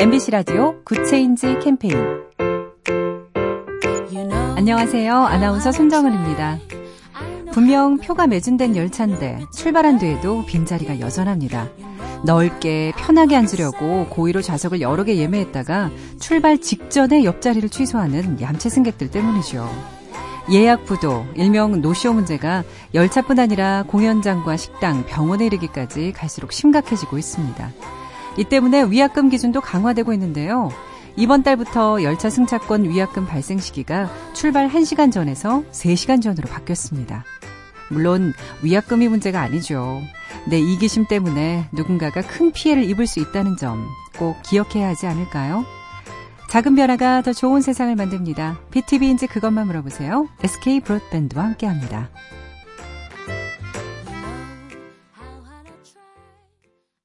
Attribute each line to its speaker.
Speaker 1: MBC 라디오 Good Change 캠페인 안녕하세요. 아나운서 손정은입니다. 분명 표가 매진된 열차인데 출발한 뒤에도 빈자리가 여전합니다. 넓게 편하게 앉으려고 고의로 좌석을 여러 개 예매했다가 출발 직전에 옆자리를 취소하는 얌체 승객들 때문이죠. 예약 부도, 일명 노쇼 문제가 열차뿐 아니라 공연장과 식당, 병원에 이르기까지 갈수록 심각해지고 있습니다. 이 때문에 위약금 기준도 강화되고 있는데요. 이번 달부터 열차 승차권 위약금 발생 시기가 출발 1시간 전에서 3시간 전으로 바뀌었습니다. 물론 위약금이 문제가 아니죠. 내 이기심 때문에 누군가가 큰 피해를 입을 수 있다는 점 꼭 기억해야 하지 않을까요? 작은 변화가 더 좋은 세상을 만듭니다. BTV인지 그것만 물어보세요. SK 브로드밴드와 함께합니다.